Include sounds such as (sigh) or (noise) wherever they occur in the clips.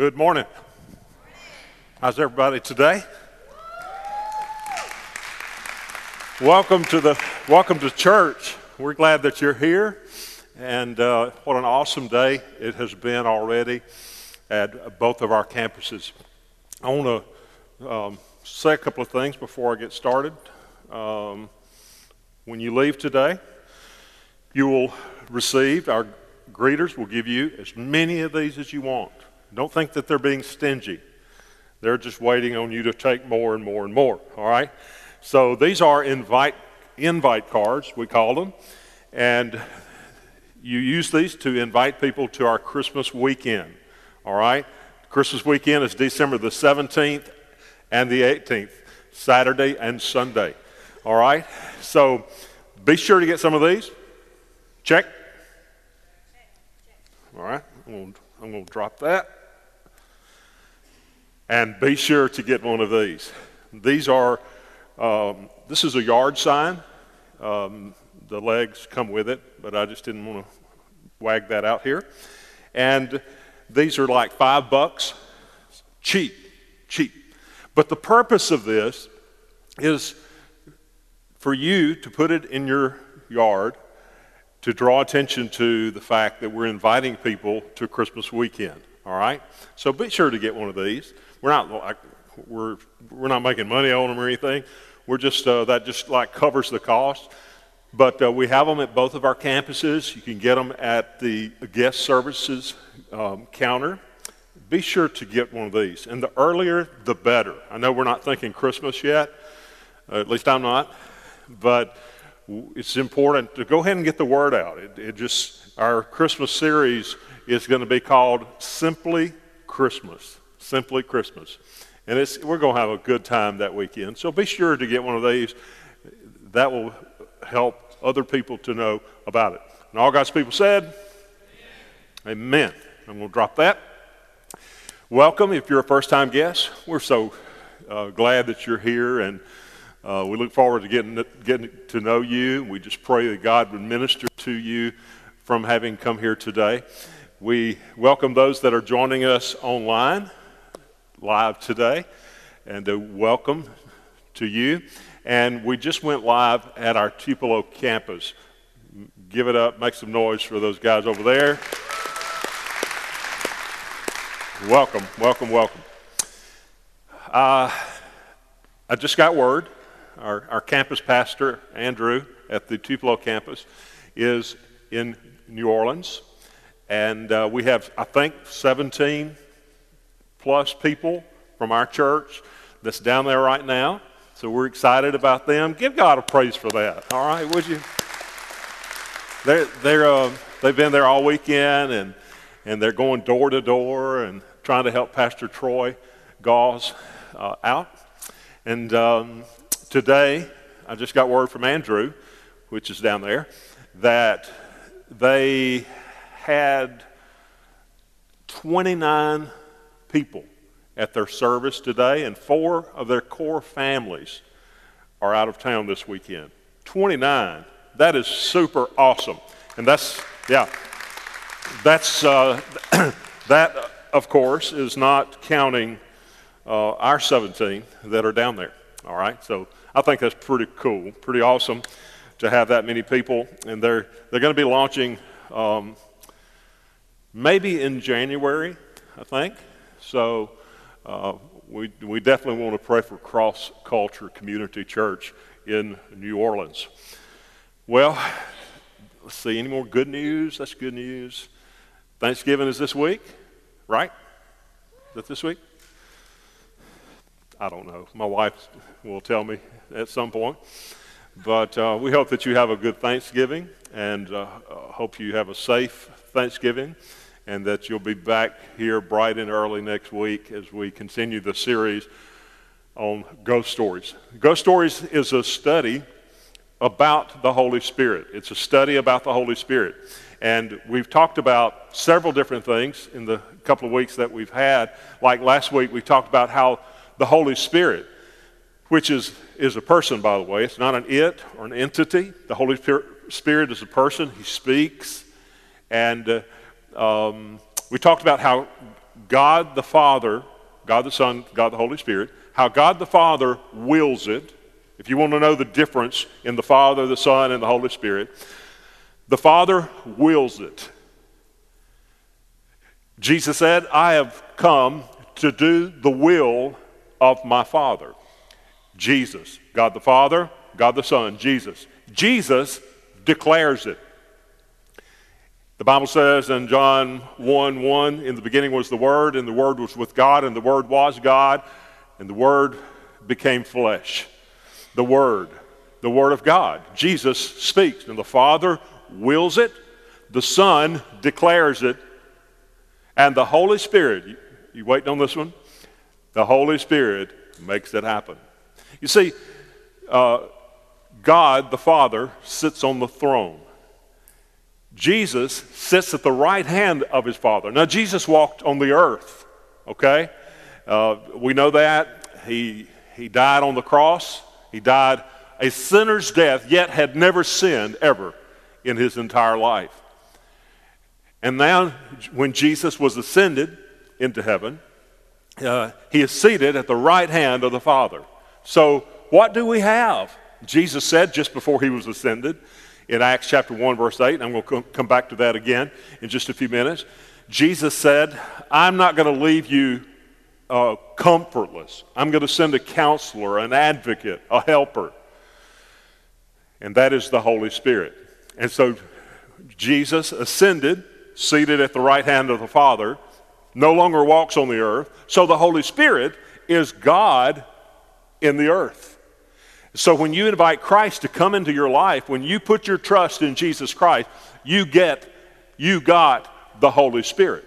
Good morning. How's everybody today? Welcome to the welcome to church. We're glad that you're here, and uh, what an awesome day it has been already at both of our campuses. I want to um, say a couple of things before I get started. Um, when you leave today, you will receive our greeters will give you as many of these as you want. Don't think that they're being stingy. They're just waiting on you to take more and more and more. All right? So these are invite invite cards, we call them. And you use these to invite people to our Christmas weekend. All right? Christmas weekend is December the 17th and the 18th, Saturday and Sunday. All right? So be sure to get some of these. Check. All right? I'm going to drop that. And be sure to get one of these. These are, um, this is a yard sign. Um, the legs come with it, but I just didn't want to wag that out here. And these are like five bucks. Cheap, cheap. But the purpose of this is for you to put it in your yard to draw attention to the fact that we're inviting people to Christmas weekend. All right? So be sure to get one of these. We're not like we're we're not making money on them or anything. We're just uh, that just like covers the cost. But uh, we have them at both of our campuses. You can get them at the guest services um, counter. Be sure to get one of these. And the earlier, the better. I know we're not thinking Christmas yet, uh, at least I'm not, but it's important to go ahead and get the word out. It, it just our Christmas series is going to be called Simply Christmas. Simply Christmas. And we're going to have a good time that weekend. So be sure to get one of these. That will help other people to know about it. And all God's people said, Amen. Amen. I'm going to drop that. Welcome if you're a first time guest. We're so uh, glad that you're here, and uh, we look forward to getting, getting to know you. We just pray that God would minister to you from having come here today. We welcome those that are joining us online live today, and a welcome to you. And we just went live at our Tupelo campus. Give it up, make some noise for those guys over there. welcome, welcome, welcome. Uh, I just got word. Our, our campus pastor, Andrew, at the Tupelo campus, is in New Orleans. And uh, we have, I think, 17 plus people from our church that's down there right now. So we're excited about them. Give God a praise for that. All right, would you? They're, they're, uh, they've been there all weekend and, and they're going door to door and trying to help Pastor Troy Gauze uh, out. And um, today, I just got word from Andrew, which is down there, that they had 29 people at their service today, and four of their core families are out of town this weekend. 29. That is super awesome. And that's, yeah, that's, uh, (clears throat) that, of course, is not counting uh, our 17 that are down there. All right? So I think that's pretty cool, pretty awesome to have that many people. And they're, they're going to be launching um, maybe in January, I think. So uh, we, we definitely want to pray for Cross Culture Community Church in New Orleans. Well, let's see, any more good news? That's good news. Thanksgiving is this week, right? Is that this week? I don't know. My wife will tell me at some point. But uh, we hope that you have a good Thanksgiving and uh, hope you have a safe Thanksgiving and that you'll be back here bright and early next week as we continue the series on Ghost Stories. Ghost Stories is a study about the Holy Spirit. It's a study about the Holy Spirit. And we've talked about several different things in the couple of weeks that we've had. Like last week, we talked about how the Holy Spirit, which is, is a person, by the way, it's not an it or an entity. The Holy Spirit is a person, He speaks. And uh, um, we talked about how God the Father, God the Son, God the Holy Spirit, how God the Father wills it. If you want to know the difference in the Father, the Son, and the Holy Spirit, the Father wills it. Jesus said, I have come to do the will of my Father. Jesus, God the Father, God the Son, Jesus. Jesus declares it. The Bible says in John 1 1, in the beginning was the Word, and the Word was with God, and the Word was God, and the Word became flesh. The Word, the Word of God. Jesus speaks, and the Father wills it, the Son declares it, and the Holy Spirit, you, you waiting on this one? The Holy Spirit makes it happen. You see, uh, God the Father sits on the throne. Jesus sits at the right hand of his Father. Now, Jesus walked on the earth, okay? Uh, we know that. He, he died on the cross. He died a sinner's death, yet had never sinned ever in his entire life. And now, when Jesus was ascended into heaven, uh, he is seated at the right hand of the Father. So, what do we have? Jesus said just before he was ascended in Acts chapter 1, verse 8, and I'm going to come back to that again in just a few minutes. Jesus said, I'm not going to leave you uh, comfortless. I'm going to send a counselor, an advocate, a helper. And that is the Holy Spirit. And so Jesus ascended, seated at the right hand of the Father, no longer walks on the earth. So the Holy Spirit is God in the earth. So when you invite Christ to come into your life, when you put your trust in Jesus Christ, you get, you got the Holy Spirit.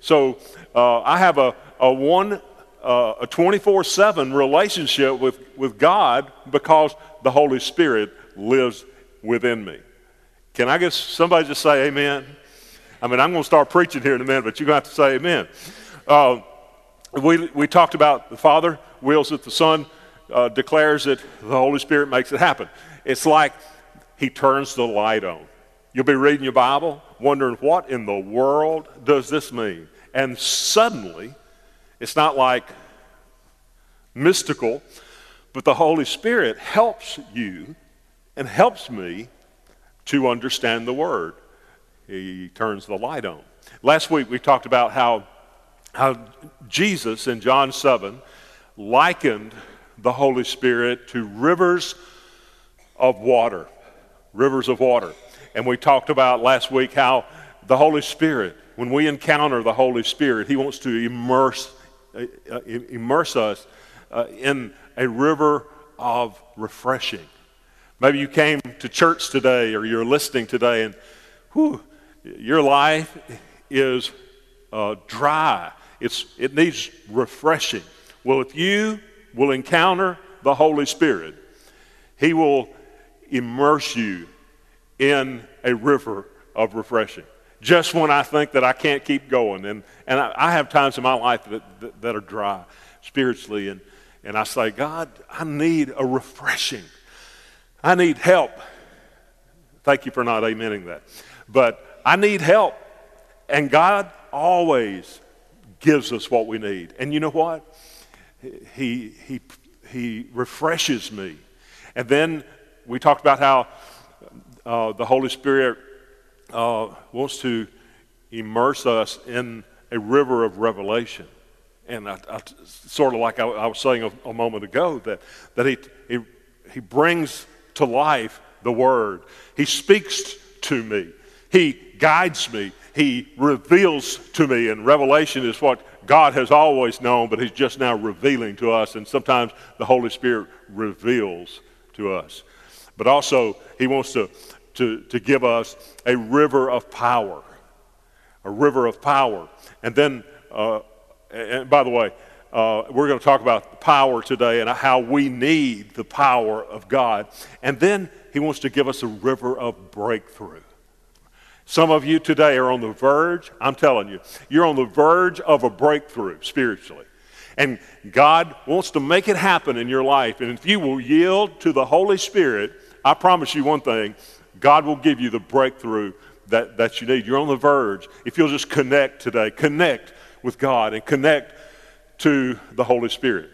So uh, I have a, a one, uh, a 24 7 relationship with, with God because the Holy Spirit lives within me. Can I get somebody just say amen? I mean, I'm going to start preaching here in a minute, but you're going to have to say amen. Uh, we, we talked about the Father wills it, the Son uh, declares it, the Holy Spirit makes it happen. It's like He turns the light on. You'll be reading your Bible, wondering what in the world does this mean? And suddenly, it's not like mystical, but the Holy Spirit helps you and helps me to understand the Word. He turns the light on. Last week we talked about how, how Jesus in John 7 likened the Holy Spirit to rivers of water. Rivers of water. And we talked about last week how the Holy Spirit, when we encounter the Holy Spirit, He wants to immerse, uh, uh immerse us uh, in a river of refreshing. Maybe you came to church today or you're listening today and whew, your life is uh, dry. It's, it needs refreshing. Well, if you will encounter the Holy Spirit, He will immerse you in a river of refreshing. Just when I think that I can't keep going. And, and I, I have times in my life that, that, that are dry spiritually, and, and I say, God, I need a refreshing. I need help. Thank you for not amening that. But I need help. And God always gives us what we need. And you know what? He, he, he refreshes me. And then we talked about how uh, the Holy Spirit uh, wants to immerse us in a river of revelation. And I, I, sort of like I, I was saying a, a, moment ago, that, that he, he, he brings to life the Word. He speaks to me. He guides me. He reveals to me. And revelation is what God has always known, but He's just now revealing to us. And sometimes the Holy Spirit reveals to us. But also, He wants to, to, to give us a river of power. A river of power. And then, uh, and by the way, uh, we're going to talk about power today and how we need the power of God. And then He wants to give us a river of breakthrough. Some of you today are on the verge, I'm telling you, you're on the verge of a breakthrough spiritually. And God wants to make it happen in your life. And if you will yield to the Holy Spirit, I promise you one thing God will give you the breakthrough that, that you need. You're on the verge. If you'll just connect today, connect with God and connect to the Holy Spirit.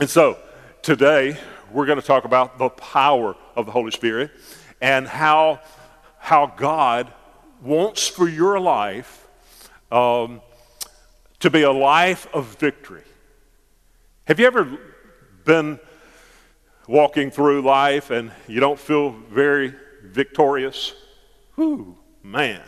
And so today we're going to talk about the power of the Holy Spirit and how, how God wants for your life um, to be a life of victory. Have you ever been walking through life and you don't feel very victorious? Whew, man,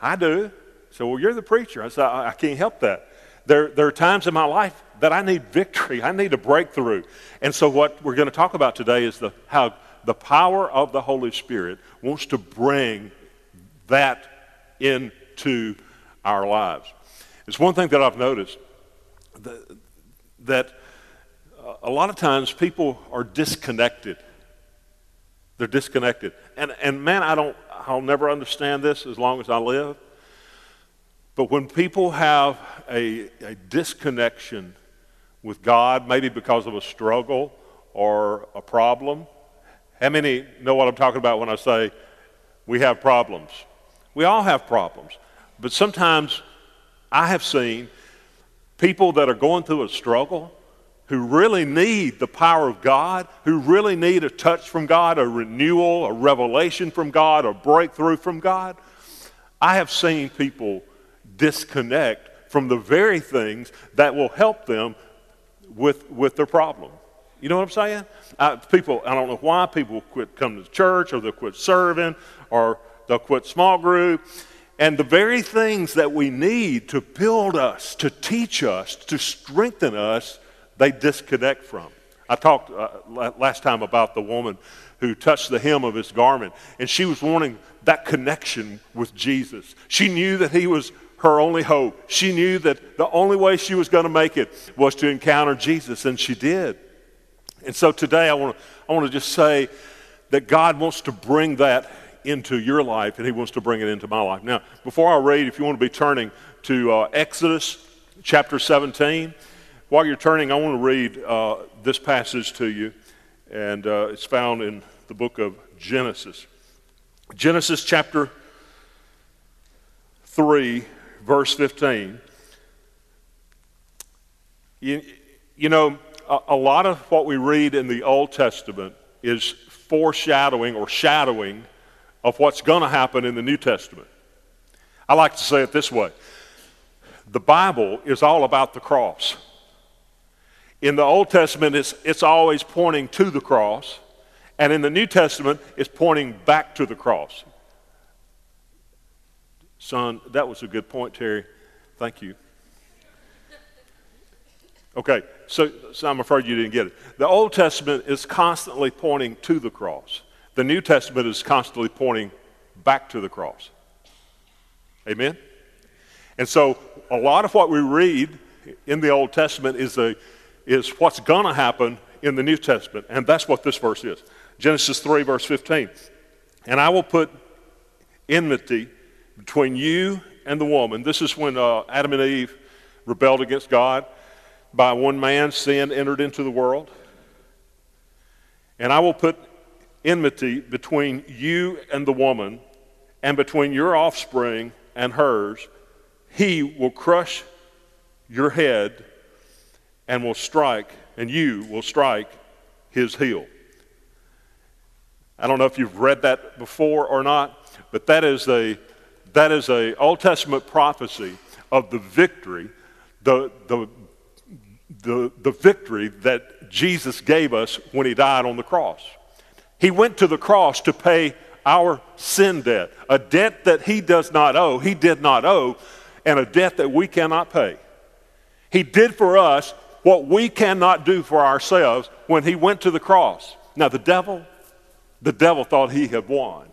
I do. So, well, you're the preacher. I said, I, I can't help that. There, there are times in my life that I need victory. I need a breakthrough. And so, what we're going to talk about today is the, how the power of the Holy Spirit wants to bring that into our lives. It's one thing that I've noticed that, a lot of times people are disconnected. They're disconnected. And, and man, I don't, I'll never understand this as long as I live. But when people have a, a disconnection with God, maybe because of a struggle or a problem, how many know what I'm talking about when I say we have problems? We all have problems. But sometimes I have seen people that are going through a struggle who really need the power of God, who really need a touch from God, a renewal, a revelation from God, a breakthrough from God. I have seen people disconnect from the very things that will help them with, with their problem. You know what I'm saying? Uh, people, I don't know why people quit coming to church or they'll quit serving or they'll quit small group. And the very things that we need to build us, to teach us, to strengthen us, they disconnect from. I talked uh, last time about the woman who touched the hem of his garment, and she was wanting that connection with Jesus. She knew that he was her only hope. She knew that the only way she was going to make it was to encounter Jesus, and she did. And so today I want to, I want to just say that God wants to bring that into your life, and He wants to bring it into my life. Now, before I read, if you want to be turning to uh, Exodus chapter 17, while you're turning, I want to read uh, this passage to you, and uh, it's found in the book of Genesis. Genesis chapter 3, verse 15. You, you know, a, a lot of what we read in the Old Testament is foreshadowing or shadowing of what's going to happen in the New Testament. I like to say it this way the Bible is all about the cross. In the Old Testament, it's, it's always pointing to the cross, and in the New Testament, it's pointing back to the cross. Son, that was a good point, Terry. Thank you. Okay, so, so, I'm afraid you didn't get it. The Old Testament is constantly pointing to the cross. The New Testament is constantly pointing back to the cross. Amen? And so a lot of what we read in the Old Testament is a is what's going to happen in the New Testament. And that's what this verse is Genesis 3, verse 15. And I will put enmity between you and the woman. This is when uh, Adam and Eve rebelled against God. By one man, sin entered into the world. And I will put enmity between you and the woman, and between your offspring and hers. He will crush your head and will strike, and you will strike his heel. I don't know if you've read that before or not, but that is a that is a Old Testament prophecy of the victory, the, the, the, the victory that Jesus gave us when he died on the cross. He went to the cross to pay our sin debt, a debt that he does not owe, he did not owe, and a debt that we cannot pay. He did for us what we cannot do for ourselves when he went to the cross. Now, the devil, the devil thought he had won.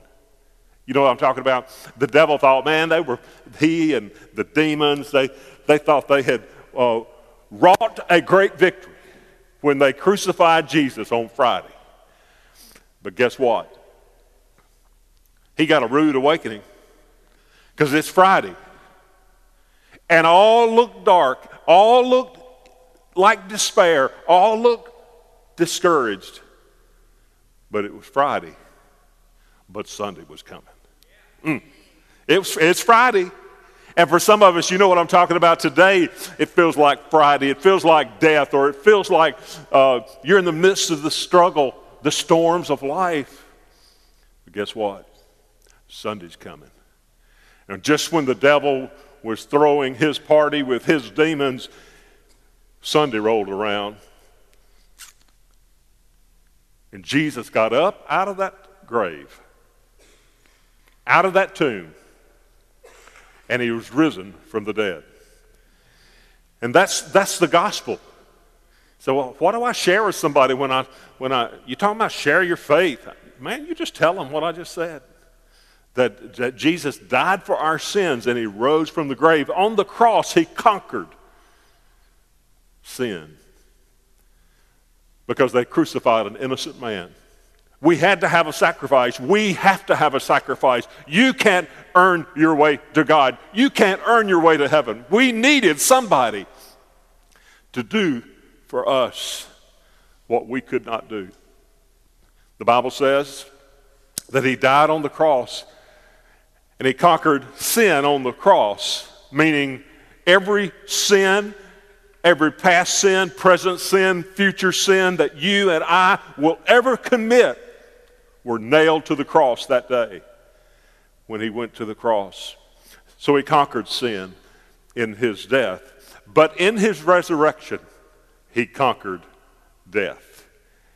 You know what I'm talking about? The devil thought, man, they were, he and the demons, they, they thought they had uh, wrought a great victory when they crucified Jesus on Friday. But guess what? He got a rude awakening because it's Friday. And all looked dark, all looked like despair. All looked discouraged. But it was Friday, but Sunday was coming. Mm. It it's Friday, And for some of us, you know what I'm talking about today. It feels like Friday. It feels like death, or it feels like uh, you're in the midst of the struggle, the storms of life. But guess what? Sunday's coming. And just when the devil was throwing his party with his demons, Sunday rolled around. And Jesus got up out of that grave, out of that tomb and he was risen from the dead. And that's, that's the gospel. So what do I share with somebody when I, when I, you talking about share your faith? Man, you just tell them what I just said. That, that Jesus died for our sins and he rose from the grave. On the cross, he conquered sin because they crucified an innocent man. We had to have a sacrifice. We have to have a sacrifice. You can't earn your way to God. You can't earn your way to heaven. We needed somebody to do for us what we could not do. The Bible says that he died on the cross and he conquered sin on the cross, meaning every sin, every past sin, present sin, future sin that you and I will ever commit were nailed to the cross that day when he went to the cross. So he conquered sin in his death. But in his resurrection, he conquered death.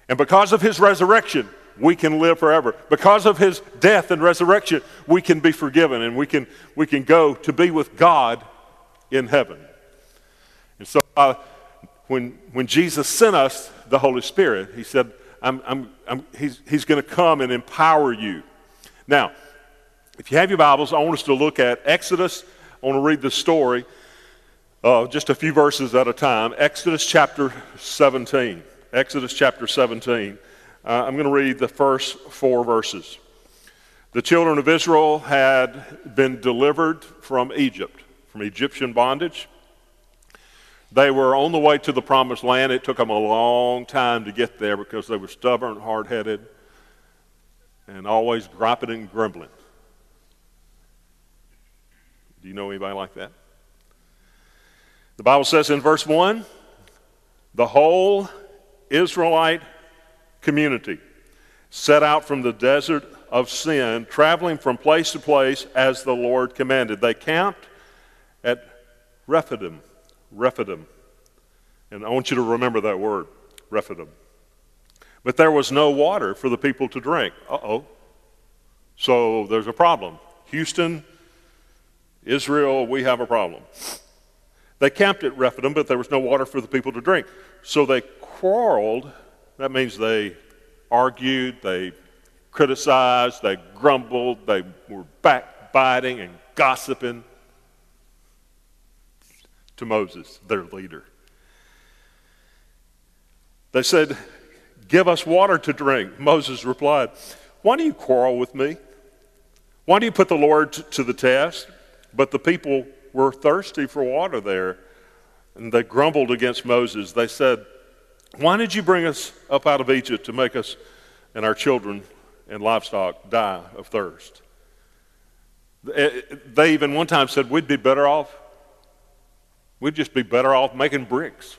And because of his resurrection, we can live forever. Because of his death and resurrection, we can be forgiven and we can, we can go to be with God in heaven. And so uh, when, when Jesus sent us the Holy Spirit, he said, I'm, I'm, I'm, he's, he's going to come and empower you. Now, if you have your Bibles, I want us to look at Exodus. I want to read the story, uh, just a few verses at a time. Exodus chapter 17. Exodus chapter 17. Uh, I'm going to read the first four verses. The children of Israel had been delivered from Egypt, from Egyptian bondage. They were on the way to the promised land. It took them a long time to get there because they were stubborn, hard headed, and always griping and grumbling. Do you know anybody like that? The Bible says in verse 1 the whole Israelite community set out from the desert of sin, traveling from place to place as the Lord commanded. They camped at Rephidim Rephidim. And I want you to remember that word, Rephidim. But there was no water for the people to drink. Uh oh. So there's a problem. Houston, Israel, we have a problem. They camped at Rephidim, but there was no water for the people to drink. So they quarreled. That means they argued, they criticized, they grumbled, they were backbiting and gossiping to Moses, their leader. They said, Give us water to drink. Moses replied, Why do you quarrel with me? Why do you put the Lord to the test? But the people were thirsty for water there, and they grumbled against Moses. They said, Why did you bring us up out of Egypt to make us and our children and livestock die of thirst? They even one time said, We'd be better off We'd just be better off making bricks,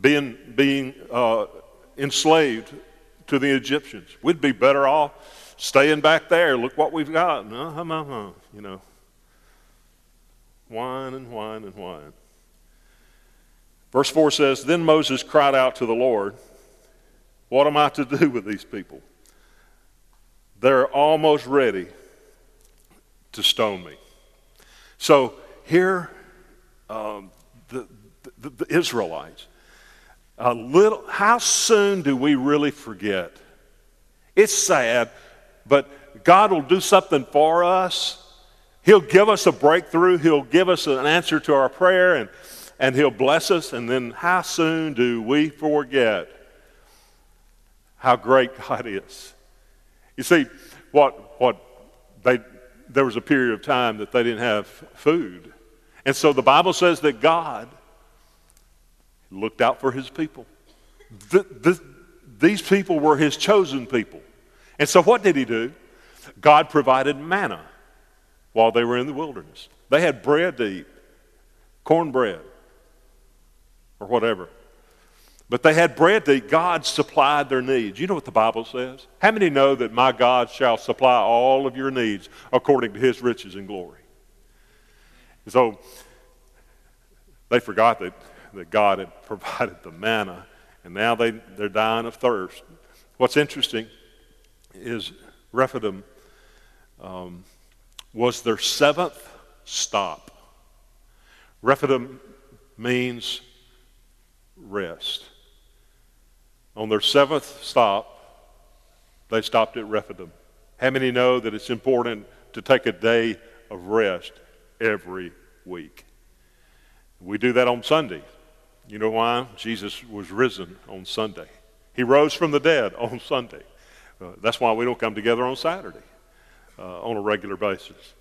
being, being uh, enslaved to the Egyptians. We'd be better off staying back there. Look what we've got. Uh-huh, uh-huh, you know, whine and whine and whine. Verse 4 says Then Moses cried out to the Lord, What am I to do with these people? They're almost ready to stone me. So here um, the, the, the, Israelites. A little, how soon do we really forget? It's sad, but God will do something for us. He'll give us a breakthrough. He'll give us an answer to our prayer, and, and He'll bless us. And then how soon do we forget how great (laughs) God is? You see, what, what they, there was a period of time that they didn't have food. And so the Bible says that God looked out for his people. The, the, these people were his chosen people. And so what did he do? God provided manna while they were in the wilderness. They had bread to eat, cornbread, or whatever. But they had bread that God supplied their needs. You know what the Bible says? How many know that my God shall supply all of your needs according to his riches and glory? so they forgot that, that God had (laughs) provided the manna, and now they, they're dying of thirst. What's interesting is Rephidim um, was their seventh stop. Rephidim means rest. On their seventh stop, they stopped at Rephidim. How many know that it's important to take a day of rest every week? We do that on Sunday. You know why? Jesus was risen on Sunday. He rose from the dead on Sunday. Uh, that's why we don't come together on Saturday uh, on a regular basis.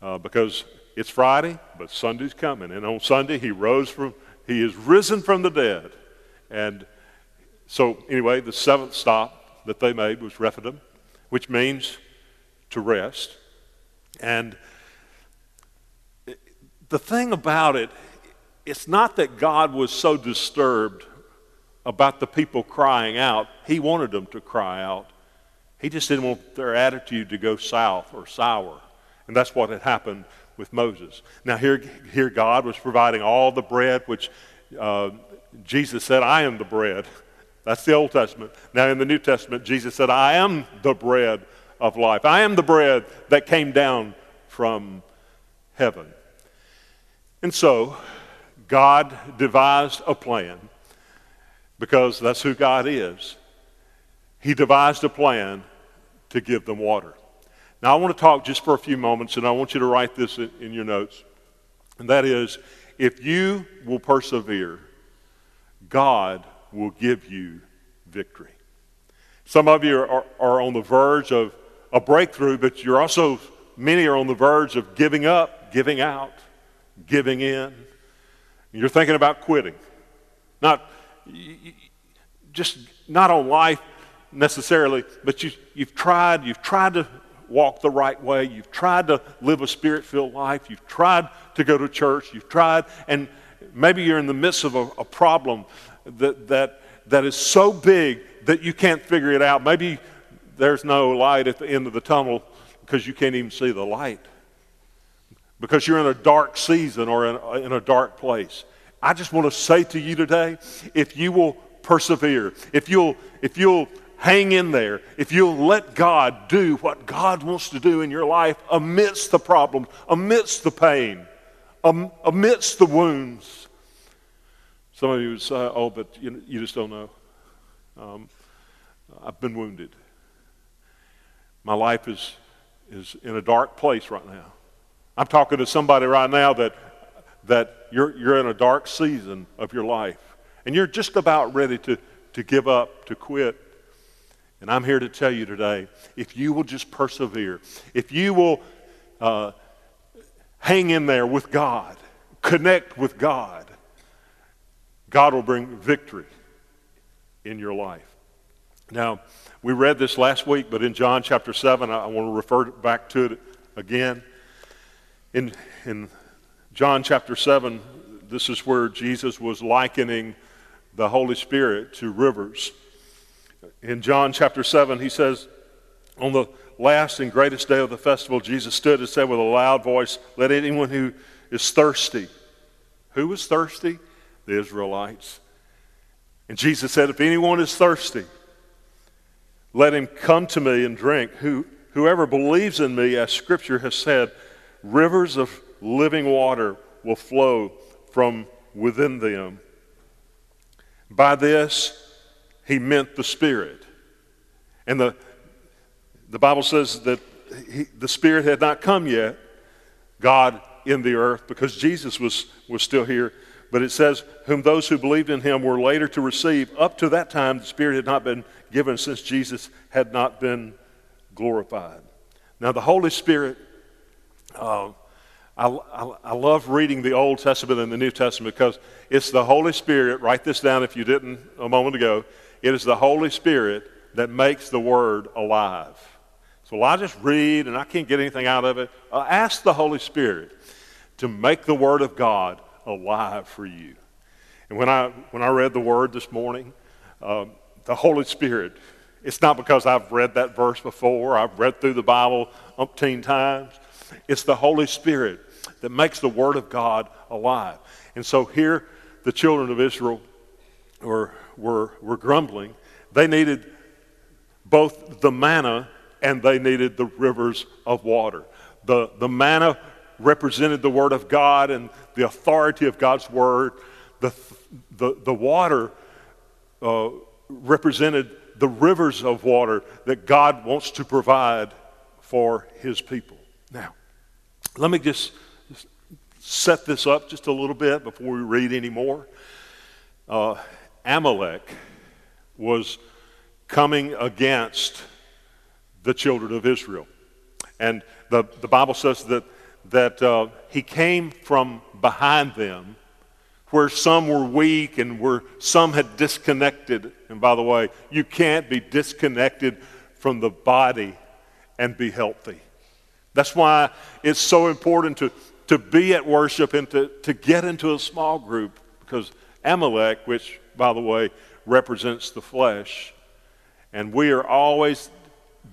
Uh, because it's Friday, but Sunday's coming. And on Sunday, he rose from, he is risen from the dead. And so, anyway, the seventh stop that they made was Rephidim, which means to rest. And the thing about it, it's not that God was so disturbed about the people crying out. He wanted them to cry out. He just didn't want their attitude to go south or sour. And that's what had happened with Moses. Now, here, here God was providing all the bread, which uh, Jesus said, I am the bread. That's the Old Testament. Now, in the New Testament, Jesus said, I am the bread of life. I am the bread that came down from heaven. And so, God devised a plan because that's who God is. He devised a plan to give them water. Now, I want to talk just for a few moments, and I want you to write this in, in your notes. And that is if you will persevere, God will give you victory. Some of you are, are on the verge of a breakthrough, but you're also, many are on the verge of giving up, giving out, giving in. You're thinking about quitting. Not just not on life necessarily, but you, you've tried, you've tried to walk the right way, you've tried to live a spirit filled life, you've tried to go to church, you've tried, and maybe you're in the midst of a, a problem that, that, that is so big that you can't figure it out. Maybe there's no light at the end of the tunnel because you can't even see the light. Because you're in a dark season or in a, in a dark place. I just want to say to you today if you will persevere, if you'll, if you'll hang in there, if you'll let God do what God wants to do in your life amidst the problems, amidst the pain, um, amidst the wounds. Some of you would say, oh, but you, you just don't know. Um, I've been wounded. My life is, is in a dark place right now. I'm talking to somebody right now that, that you're, you're in a dark season of your life, and you're just about ready to, to give up, to quit and I'm here to tell you today if you will just persevere, if you will uh, hang in there with God, connect with God, God will bring victory in your life. Now, we read this last week, but in John chapter 7, I want to refer back to it again. In, in John chapter 7, this is where Jesus was likening the Holy Spirit to rivers. In John chapter 7, he says, On the last and greatest day of the festival, Jesus stood and said with a loud voice, Let anyone who is thirsty, who was thirsty? The Israelites. And Jesus said, If anyone is thirsty, let him come to me and drink. Who, whoever believes in me, as Scripture has said, rivers of living water will flow from within them. By this, he meant the Spirit. And the, the Bible says that he, the Spirit had not come yet, God in the earth, because Jesus was, was still here. But it says, whom those who believed in him were later to receive. Up to that time, the Spirit had not been given since Jesus had not been glorified. Now, the Holy Spirit, uh, I, I, I, love reading the Old Testament and the New Testament because it's the Holy Spirit. Write this down if you didn't a moment ago. It is the Holy Spirit that makes the Word alive. So I just read and I can't get anything out of it. Uh, ask the Holy Spirit. to make the Word of God alive for you. And when I, when I read the Word this morning, um, the Holy Spirit, it's not because I've read that verse before, I've read through the Bible umpteen times. It's the Holy Spirit that makes the Word of God alive. And so here, the children of Israel were, were, were grumbling. They needed both the manna and they needed the rivers of water. The, the manna represented the Word of God and the authority of God's Word. The, the, the water uh, represented the rivers of water that God wants to provide for His people. Now, let me just set this up just a little bit before we read any more. Uh, Amalek was coming against the children of Israel. And the, the Bible says that, that uh, he came from behind them where some were weak and where some had disconnected. And by the way, you can't be disconnected from the body and be healthy. That's why it's so important to, to be at worship and to, to get into a small group because Amalek, which, by the way, represents the flesh, and we are always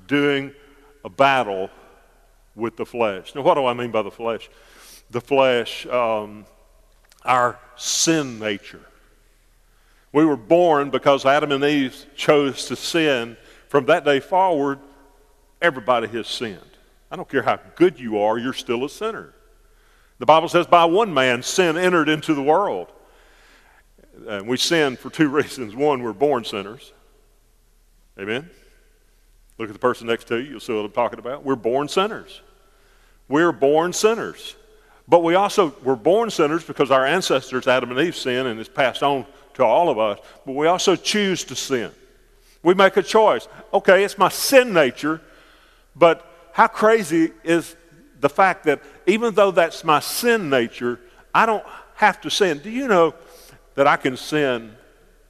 doing a battle with the flesh. Now, what do I mean by the flesh? The flesh, um, our sin nature. We were born because Adam and Eve chose to sin. From that day forward, everybody has sinned. I don't care how good you are, you're still a sinner. The Bible says, by one man, sin entered into the world. And we sin for two (laughs) reasons. One, we're born sinners. Amen? Look at the person next to you, you'll see what I'm talking about. We're born sinners. We're born sinners. But we also were born sinners because our ancestors, Adam and Eve, sinned and it's passed on to all of us. But we also choose to sin. We make a choice. Okay, it's my sin nature, but how crazy is the fact that even though that's my sin nature, I don't have to sin. Do you know that I can sin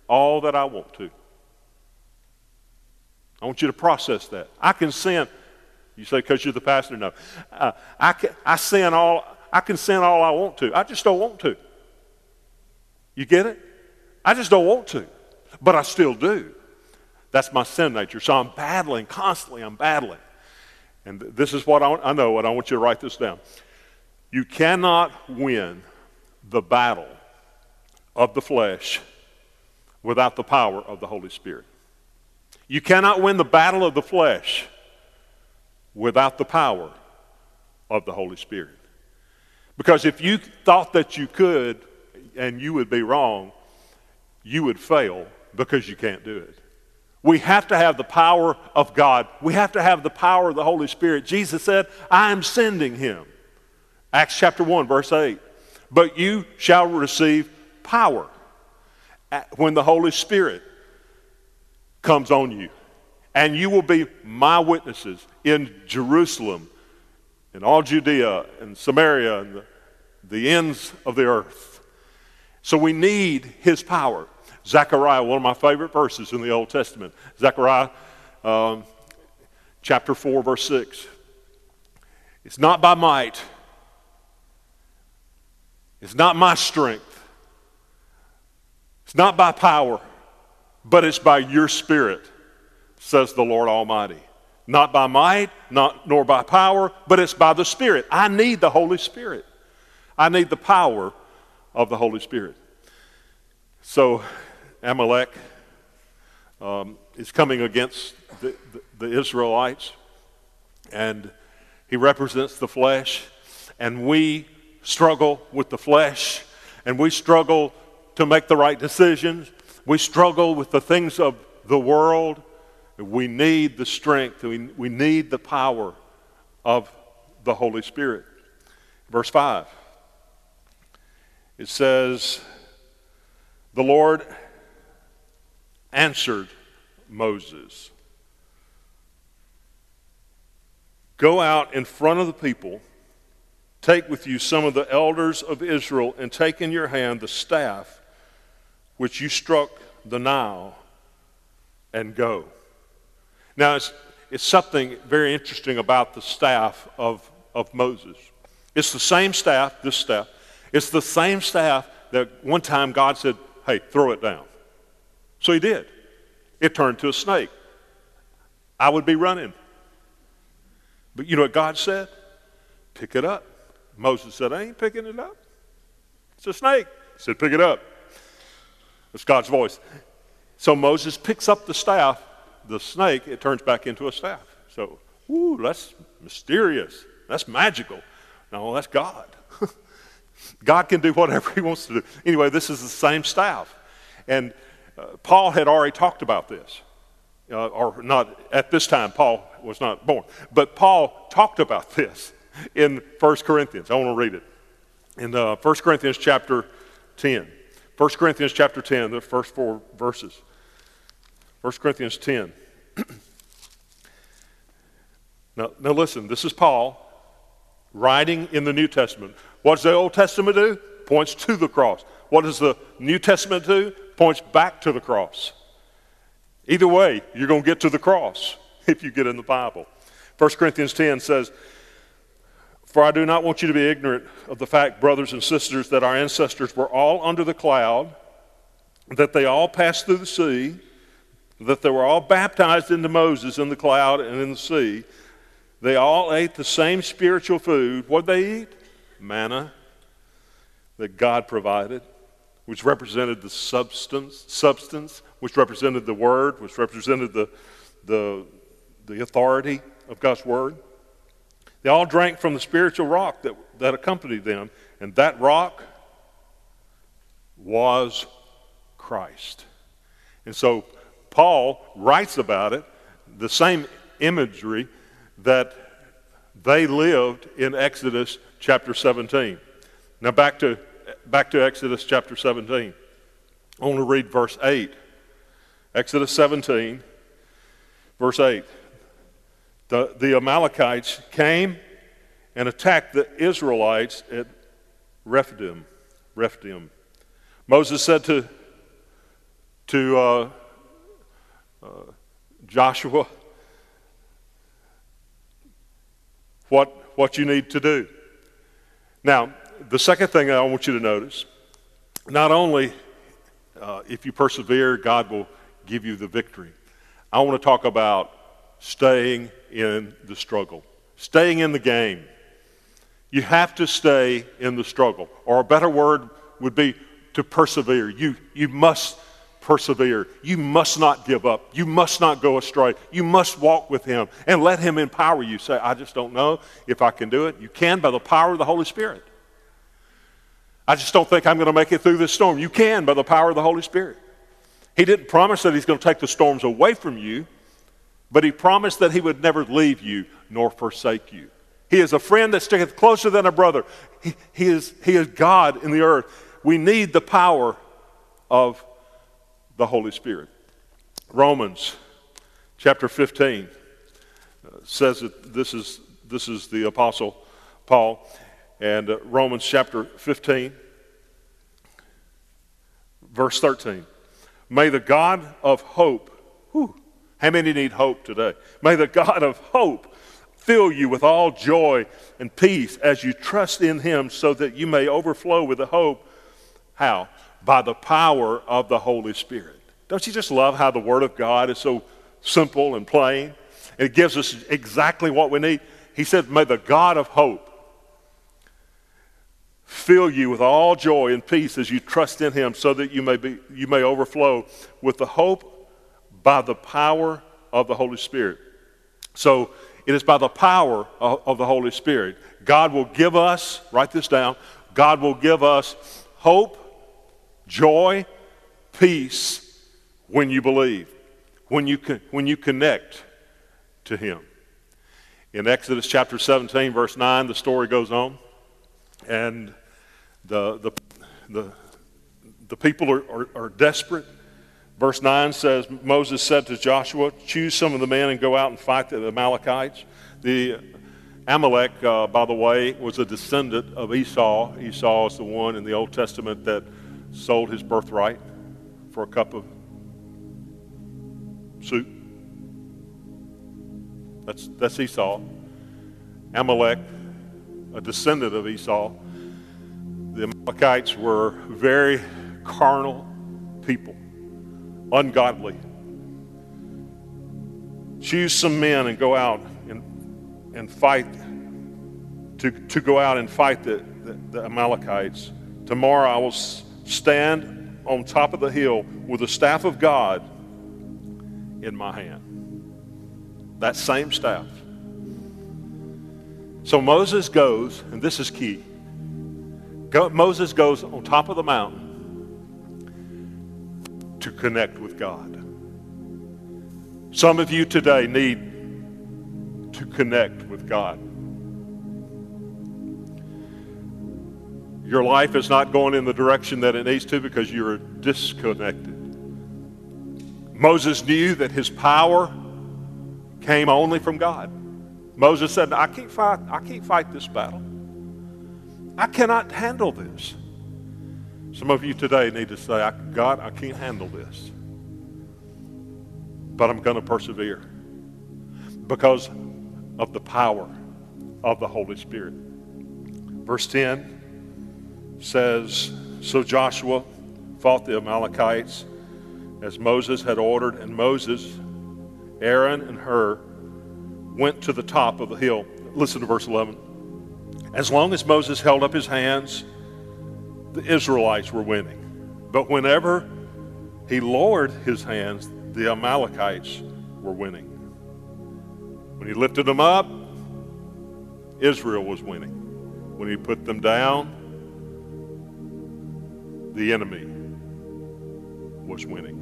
all that I want to? I want you to process that. I can sin. You say because you're the pastor? No. Uh, I, can, I sin all. I can sin all I want to. I just don't want to. You get it? I just don't want to, but I still do. That's my sin nature. So I'm battling constantly. I'm battling. And this is what I, I know, and I want you to write this down. You cannot win the battle of the flesh without the power of the Holy Spirit. You cannot win the battle of the flesh without the power of the Holy Spirit. Because if you thought that you could and you would be wrong, you would fail because you can't do it. We have to have the power of God. We have to have the power of the Holy Spirit. Jesus said, I am sending him. Acts chapter 1, verse 8. But you shall receive power when the Holy Spirit comes on you. And you will be my witnesses in Jerusalem, in all Judea and Samaria and the, the ends of the earth. So we need his power. Zechariah, one of my favorite verses in the Old Testament. Zechariah um, chapter 4, verse 6. It's not by might, it's not my strength, it's not by power, but it's by your spirit, says the Lord Almighty. Not by might, not, nor by power, but it's by the Spirit. I need the Holy Spirit. I need the power of the Holy Spirit. So, Amalek um, is coming against the, the, the Israelites, and he represents the flesh, and we struggle with the flesh, and we struggle to make the right decisions. We struggle with the things of the world. We need the strength, we, we need the power of the Holy Spirit. Verse 5 it says, The Lord answered Moses Go out in front of the people, take with you some of the elders of Israel, and take in your hand the staff which you struck the Nile, and go. Now, it's, it's something very interesting about the staff of, of Moses. It's the same staff, this staff. It's the same staff that one time God said, hey, throw it down. So he did. It turned to a snake. I would be running. But you know what God said? Pick it up. Moses said, I ain't picking it up. It's a snake. He said, pick it up. It's God's voice. So Moses picks up the staff, the snake, it turns back into a staff. So, whoo, that's mysterious. That's magical. No, that's God. (laughs) God can do whatever (laughs) he wants to do. Anyway, this is the same staff. And uh, Paul had already talked about this. Uh, or not at this time, Paul was not born. But Paul talked about (laughs) this in 1 Corinthians. I want to read it. In uh, 1 Corinthians chapter 10. 1 Corinthians chapter 10, the first four verses. 1 Corinthians 10. (clears throat) now, now listen, this is Paul writing in the New Testament. What does the Old Testament do? Points to the cross. What does the New Testament do? Points back to the cross. Either way, you're going to get to the cross (laughs) if you get in the Bible. 1 Corinthians 10 says, For I do not want you to be ignorant of the fact, brothers and sisters, that our ancestors were all under the cloud, that they all passed through the sea, that they were all baptized into Moses in the cloud and in the sea. They all ate the same spiritual food. What did they eat? Manna that God provided, which represented the substance, substance, which represented the word, which represented the, the, the authority of God's word. They all drank from the spiritual rock that, that accompanied them, and that rock was Christ. And so Paul writes about it, the same imagery that they lived in Exodus chapter 17. Now back to, back to Exodus chapter 17. I want to read verse 8. Exodus 17, verse 8. The, the Amalekites came and attacked the Israelites at Rephidim. Rephidim. Moses said to, to uh, uh, Joshua, what, what you need to do. Now, the second thing I want you to notice not only uh, if you persevere, God will give you the victory. I want to talk about staying in the struggle, staying in the game. You have to stay in the struggle, or a better word would be to persevere. You, you must persevere. You must not give up. You must not go astray. You must walk with Him and let Him empower you. Say, I just don't know if I can do it. You can by the power of the Holy Spirit. I just don't think I'm going to make it through this storm. You can by the power of the Holy Spirit. He didn't promise that He's going to take the storms away from you, but He promised that He would never leave you nor forsake you. He is a friend that sticketh closer than a brother. He, he, is, he is God in the earth. We need the power of the Holy Spirit. Romans chapter 15 uh, says that this is, this is the Apostle Paul. And uh, Romans chapter 15, verse 13. May the God of hope, whew, how many need hope today? May the God of hope fill you with all joy and peace as you trust in him so that you may overflow with the hope. How? by the power of the Holy Spirit. Don't you just love how the Word of God is so simple and plain? It gives us exactly what we need. He said, May the God of hope fill you with all joy and peace as you trust in Him, so that you may, be, you may overflow with the hope by the power of the Holy Spirit. So it is by the power of, of the Holy Spirit. God will give us, write this down, God will give us hope joy, peace when you believe, when you, when you connect to Him. In Exodus chapter 17, verse 9, the story goes on, and the, the, the, the people are, are, are desperate. Verse 9 says, Moses said to Joshua, Choose some of the men and go out and fight the Amalekites. The Amalek, uh, by the way, was a descendant of Esau. Esau is the one in the Old Testament that sold his birthright for a cup of soup. That's, that's Esau. Amalek, a descendant of Esau. The Amalekites were very carnal people, ungodly. Choose some men and go out and, and fight, to, to go out and fight the, the, the Amalekites. Tomorrow I will stand on top of the hill with the staff of God in my hand. That same staff. So Moses goes, and this is key. Go, Moses goes on top of the mountain to connect with God. Some of you today need to connect with God. Your life is not going in the direction that it needs to because you're disconnected. Moses knew that his power came only from God. Moses said, I can't fight, I can't fight this battle. I cannot handle this. Some of you today need to say, God, I can't handle this. But I'm going to persevere because of the power of the Holy Spirit. Verse 10 says, So Joshua fought the Amalekites as Moses had ordered, and Moses, Aaron, and Hur went to the top of the hill. Listen to verse 11. As long as Moses held up his hands, the Israelites were winning. But whenever he lowered his hands, the Amalekites were winning. When he lifted them up, Israel was winning. When he put them down, the enemy was winning.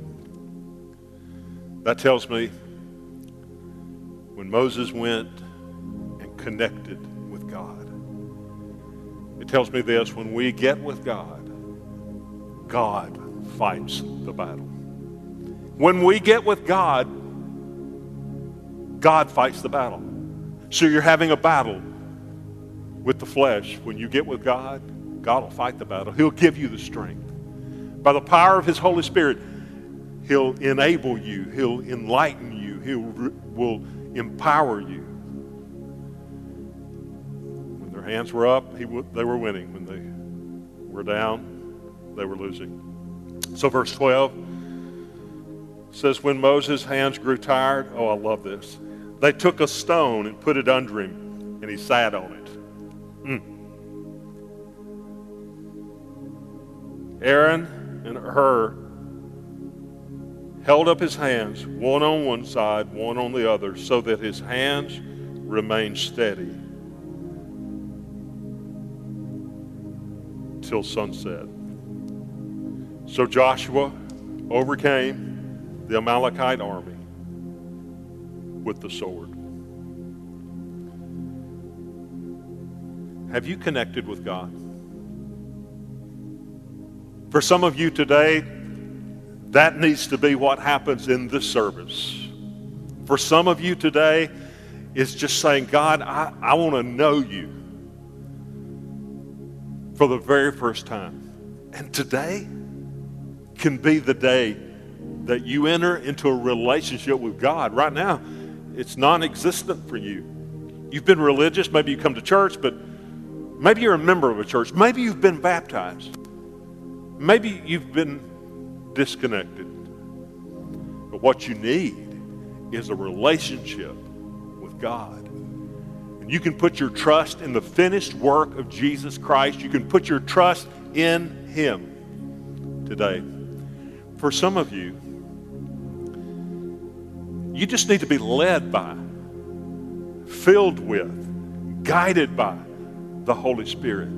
That tells me when Moses went and connected it tells me this when we get with God, God fights the battle. When we get with God, God fights the battle. So you're having a battle with the flesh. When you get with God, God will fight the battle. He'll give you the strength. By the power of His Holy Spirit, He'll enable you, He'll enlighten you, He will empower you. Hands were up, he w- they were winning. When they were down, they were losing. So, verse 12 says, When Moses' hands grew tired, oh, I love this. They took a stone and put it under him, and he sat on it. Mm. Aaron and Hur held up his hands, one on one side, one on the other, so that his hands remained steady till sunset. So Joshua overcame the Amalekite army with the sword. Have you connected with God? For some of you today, that needs to be what happens in this service. For some of you today, is just saying, God, I, I want to know you for the very first time. And today can be the day that you enter into a relationship with God. Right now, it's non existent for you. You've been religious, maybe you come to church, but maybe you're a member of a church. Maybe you've been baptized. Maybe you've been disconnected. But what you need is a relationship with God. And you can put your trust in the finished work of Jesus Christ. You can put your trust in Him today. For some of you, you just need to be led by, filled with, guided by the Holy Spirit.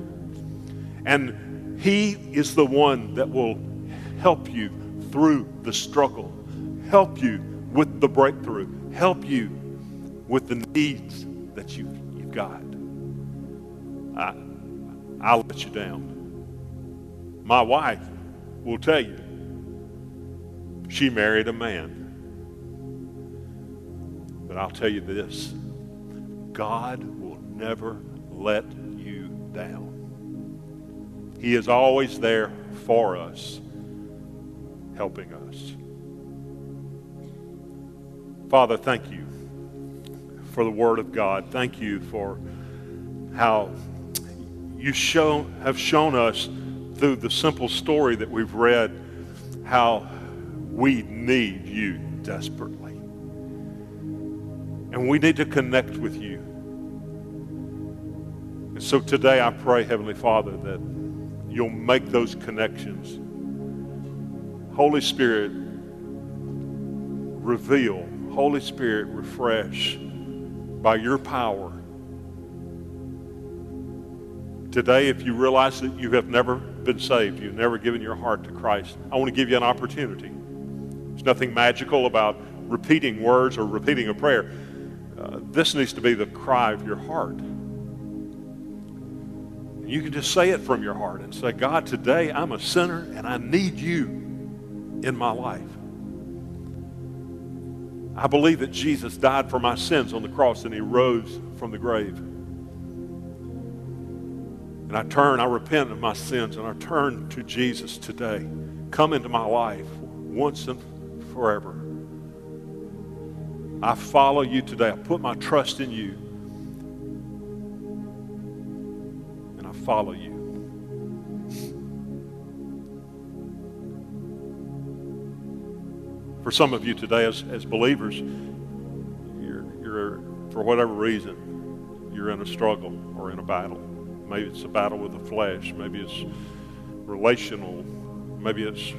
And He is the one that will help you through the struggle, help you with the breakthrough, help you with the needs that you, you've got. I, I'll let you down. My wife will tell you she married a man. But I'll tell you this God will never let you down. He is always there for us helping us. Father, thank you for the Word of God. Thank you for how you show, have shown us through the simple story that we've read how we need you desperately. And we need to connect with you. And so today I pray, Heavenly Father, that you'll make those connections. Holy Spirit, reveal. Holy Spirit, refresh by your power. Today, if you realize that you have never been saved, you've never given your heart to Christ, I want to give you an opportunity. There's nothing magical about repeating words or repeating a prayer. Uh, this needs to be the cry of your heart. You can just say it from your heart and say, God, today I'm a sinner and I need you in my life. I believe that Jesus died for my sins on the cross and he rose from the grave. And I turn, I repent of my sins, and I turn to Jesus today. Come into my life once and forever. I follow you today. I put my trust in you. And I follow you. For some of you today, as, as believers, you're, you're, for whatever reason, you're in a struggle or in a battle. Maybe it's a battle with the flesh. Maybe it's relational. Maybe it's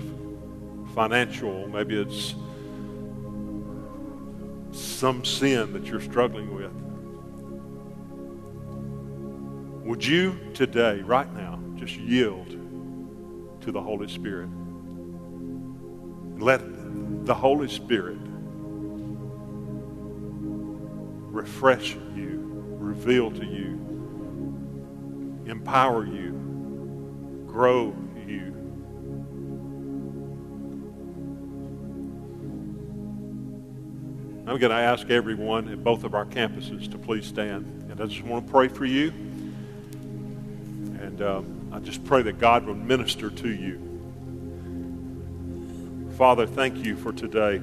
financial. Maybe it's some sin that you're struggling with. Would you today, right now, just yield to the Holy Spirit? And let the Holy Spirit refresh you, reveal to you, empower you, grow you. I'm going to ask everyone at both of our campuses to please stand. And I just want to pray for you. And um, I just pray that God will minister to you. Father, thank you for today.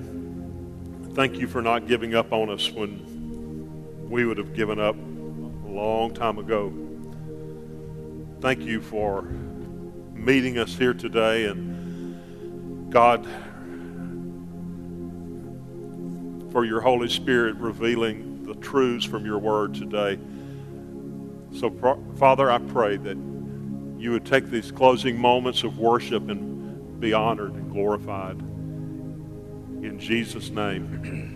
Thank you for not giving up on us when we would have given up a long time ago. Thank you for meeting us here today. And God, for your Holy Spirit revealing the truths from your word today. So, Father, I pray that you would take these closing moments of worship and be honored and glorified. In Jesus' name. (clears throat)